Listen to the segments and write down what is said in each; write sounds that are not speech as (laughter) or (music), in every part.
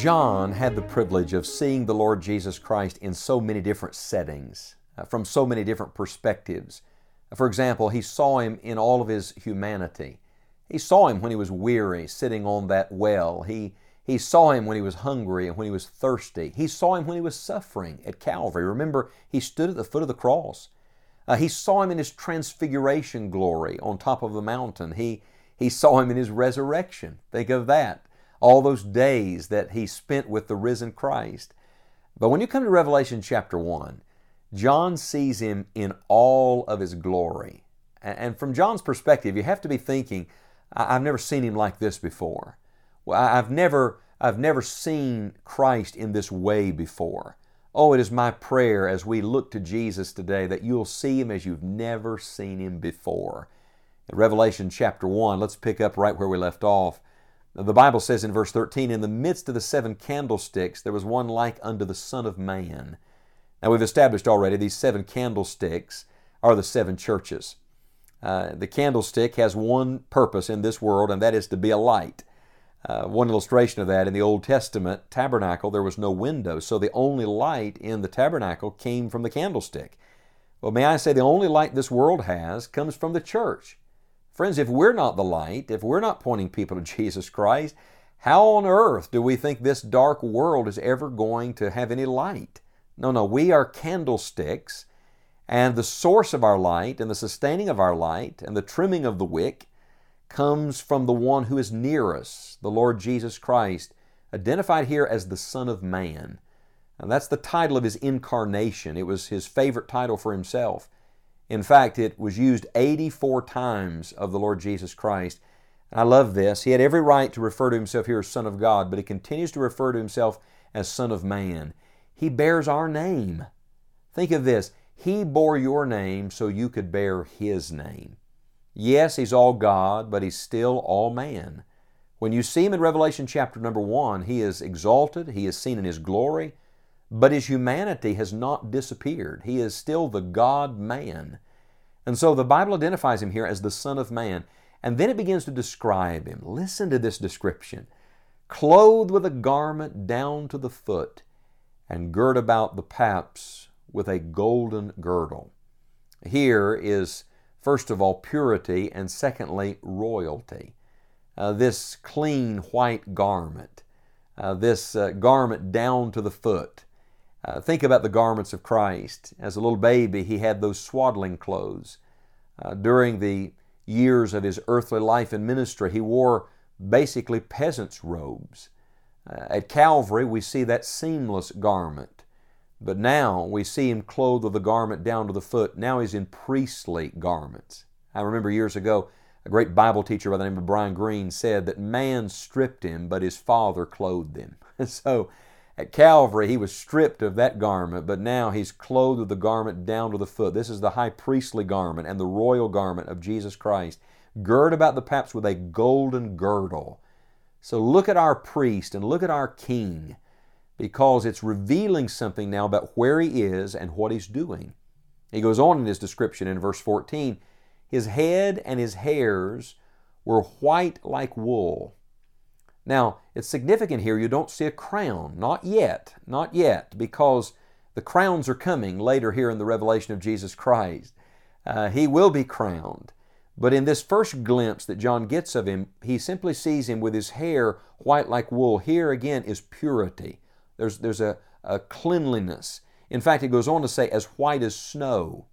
John had the privilege of seeing the Lord Jesus Christ in so many different settings, uh, from so many different perspectives. For example, he saw him in all of his humanity. He saw him when he was weary, sitting on that well. He, he saw him when he was hungry and when he was thirsty. He saw him when he was suffering at Calvary. Remember, he stood at the foot of the cross. Uh, he saw him in his transfiguration glory on top of the mountain. He, he saw him in his resurrection. Think of that all those days that he spent with the risen Christ. But when you come to Revelation chapter 1, John sees him in all of his glory. And from John's perspective, you have to be thinking, I've never seen him like this before. Well, I've never, I've never seen Christ in this way before. Oh, it is my prayer as we look to Jesus today that you'll see him as you've never seen him before. In Revelation chapter 1, let's pick up right where we left off. The Bible says in verse 13, In the midst of the seven candlesticks, there was one like unto the Son of Man. Now, we've established already these seven candlesticks are the seven churches. Uh, the candlestick has one purpose in this world, and that is to be a light. Uh, one illustration of that in the Old Testament tabernacle, there was no window, so the only light in the tabernacle came from the candlestick. Well, may I say, the only light this world has comes from the church. Friends, if we're not the light, if we're not pointing people to (laughs) Jesus Christ, how on earth do we think this dark world is ever going to have any light? No, no, we are candlesticks, and the source of our light, and the sustaining of our light, and the trimming of the wick comes from the one who is near us, the Lord Jesus Christ, identified here as the Son of Man. And that's the title of his incarnation. It was his favorite title for himself. In fact, it was used 84 times of the Lord Jesus Christ. And I love this. He had every right to refer to himself here as Son of God, but he continues to refer to himself as Son of Man. He bears our name. Think of this. He bore your name so you could bear His name. Yes, He's all God, but He's still all man. When you see Him in Revelation chapter number 1, He is exalted, He is seen in His glory, but his humanity has not disappeared. He is still the God man. And so the Bible identifies him here as the Son of Man. And then it begins to describe him. Listen to this description clothed with a garment down to the foot, and girt about the paps with a golden girdle. Here is, first of all, purity, and secondly, royalty. Uh, this clean white garment, uh, this uh, garment down to the foot, uh, think about the garments of Christ. As a little baby, he had those swaddling clothes. Uh, during the years of his earthly life and ministry, he wore basically peasant's robes. Uh, at Calvary, we see that seamless garment. But now we see him clothed with the garment down to the foot. Now he's in priestly garments. I remember years ago, a great Bible teacher by the name of Brian Green said that man stripped him, but his father clothed him. (laughs) so at Calvary, he was stripped of that garment, but now he's clothed with the garment down to the foot. This is the high priestly garment and the royal garment of Jesus Christ, girt about the paps with a golden girdle. So look at our priest and look at our king, because it's revealing something now about where he is and what he's doing. He goes on in his description in verse 14 His head and his hairs were white like wool now, it's significant here you don't see a crown. Not yet. Not yet, because the crowns are coming later here in the revelation of Jesus Christ. Uh, he will be crowned. But in this first glimpse that John gets of him, he simply sees him with his hair white like wool. Here again is purity. There's, there's a, a cleanliness. In fact, it goes on to say, as white as snow.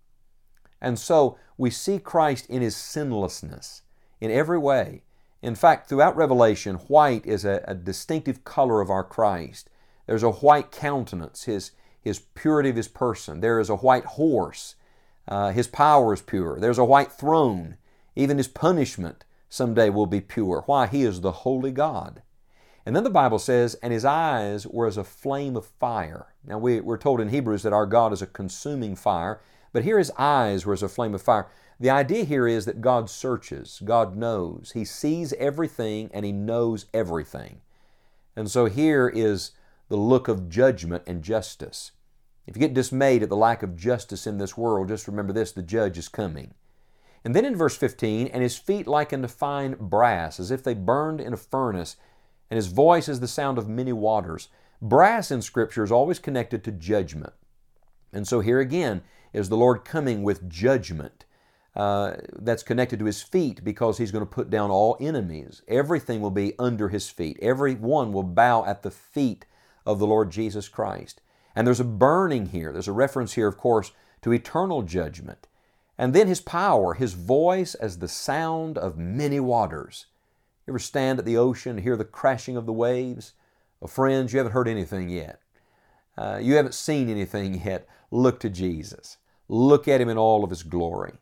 And so we see Christ in his sinlessness in every way. In fact, throughout Revelation, white is a, a, distinctive color of our Christ. There's a white countenance, his, his purity of his person. There is a white horse, uh, his power is pure. There's a white throne Even his punishment someday will be pure. Why? He is the holy God. And then the Bible says, and his eyes were as a flame of fire. Now we, we're told in Hebrews that our God is a consuming fire, but here his eyes were as a flame of fire. The idea here is that God searches, God knows. He sees everything and He knows everything. And so here is the look of judgment and justice. If you get dismayed at the lack of justice in this world, just remember this the judge is coming. And then in verse 15, and his feet like unto fine brass, as if they burned in a furnace, and his voice is the sound of many waters. Brass in Scripture is always connected to judgment. And so here again is the Lord coming with judgment. Uh, that's connected to his feet because he's going to put down all enemies. Everything will be under his feet. Every one will bow at the feet of the Lord Jesus Christ. And there's a burning here. There's a reference here, of course, to eternal judgment. And then his power, his voice as the sound of many waters. You ever stand at the ocean and hear the crashing of the waves? Well, friends, you haven't heard anything yet. Uh, you haven't seen anything yet. Look to Jesus. Look at Him in all of His glory.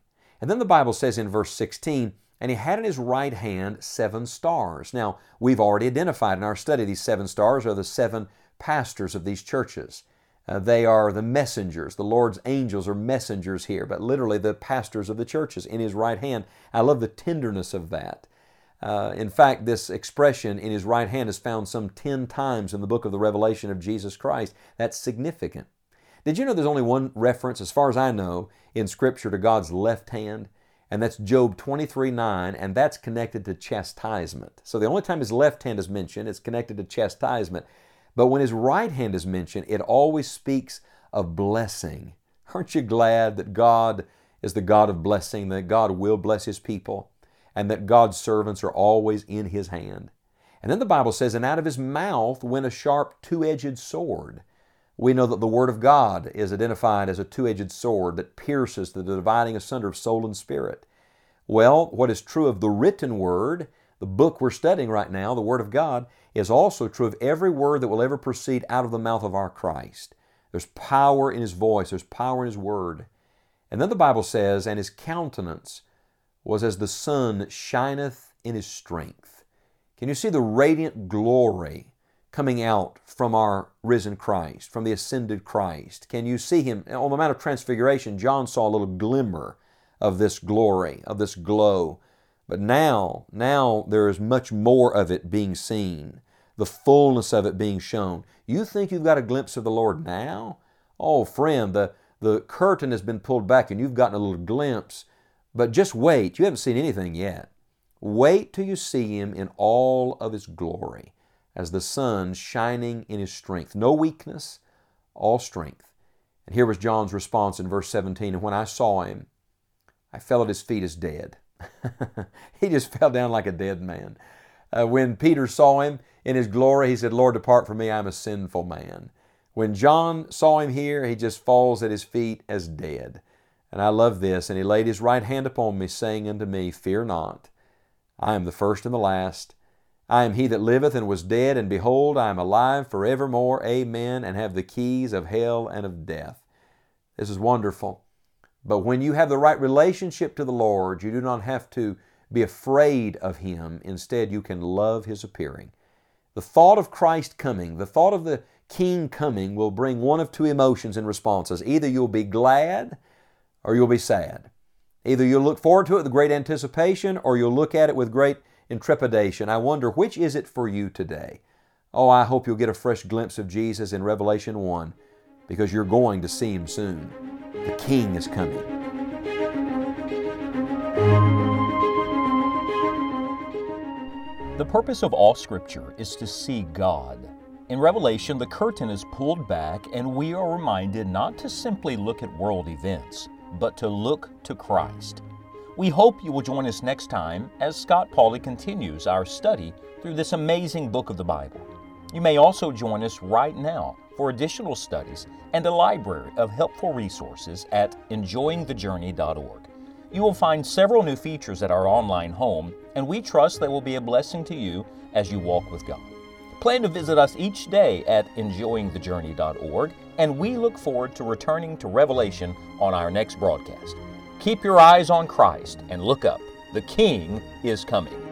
And then the Bible says in verse 16, and he had in his right hand seven stars. Now, we've already identified in our study these seven stars are the seven pastors of these churches. Uh, they are the messengers. The Lord's angels are messengers here, but literally the pastors of the churches in his right hand. I love the tenderness of that. Uh, in fact, this expression in his right hand is found some 10 times in the book of the Revelation of Jesus Christ. That's significant. Did you know there's only one reference, as far as I know, in Scripture to God's left hand? And that's Job 23 9, and that's connected to chastisement. So the only time his left hand is mentioned, it's connected to chastisement. But when his right hand is mentioned, it always speaks of blessing. Aren't you glad that God is the God of blessing, that God will bless His people, and that God's servants are always in His hand? And then the Bible says, And out of His mouth went a sharp two edged sword. We know that the Word of God is identified as a two edged sword that pierces the dividing asunder of soul and spirit. Well, what is true of the written Word, the book we're studying right now, the Word of God, is also true of every word that will ever proceed out of the mouth of our Christ. There's power in His voice, there's power in His Word. And then the Bible says, And His countenance was as the sun shineth in His strength. Can you see the radiant glory coming out from our risen Christ, from the ascended Christ? Can you see Him? On the Mount of Transfiguration, John saw a little glimmer of this glory, of this glow. But now, now there is much more of it being seen, the fullness of it being shown. You think you've got a glimpse of the Lord now? Oh, friend, the, the curtain has been pulled back and you've gotten a little glimpse. But just wait, you haven't seen anything yet. Wait till you see Him in all of His glory as the sun shining in his strength. No weakness, all strength. And here was John's response in verse 17 And when I saw him, I fell at his feet as dead. (laughs) he just fell down like a dead man. Uh, when Peter saw him in his glory, he said, Lord, depart from me, I'm a sinful man. When John saw him here, he just falls at his feet as dead. And I love this. And he laid his right hand upon me, saying unto me, Fear not, I am the first and the last. I am he that liveth and was dead, and behold, I am alive forevermore. Amen. And have the keys of hell and of death. This is wonderful. But when you have the right relationship to the Lord, you do not have to be afraid of Him. Instead, you can love His appearing. The thought of Christ coming, the thought of the King coming, will bring one of two emotions and responses. Either you'll be glad or you'll be sad. Either you'll look forward to it with great anticipation or you'll look at it with great in trepidation. I wonder which is it for you today? Oh, I hope you'll get a fresh glimpse of Jesus in Revelation 1 because you're going to see Him soon. The King is coming. The purpose of all Scripture is to see God. In Revelation, the curtain is pulled back, and we are reminded not to simply look at world events, but to look to Christ. We hope you will join us next time as Scott Pauley continues our study through this amazing book of the Bible. You may also join us right now for additional studies and a library of helpful resources at enjoyingthejourney.org. You will find several new features at our online home, and we trust they will be a blessing to you as you walk with God. Plan to visit us each day at enjoyingthejourney.org, and we look forward to returning to Revelation on our next broadcast. Keep your eyes on Christ and look up. The King is coming.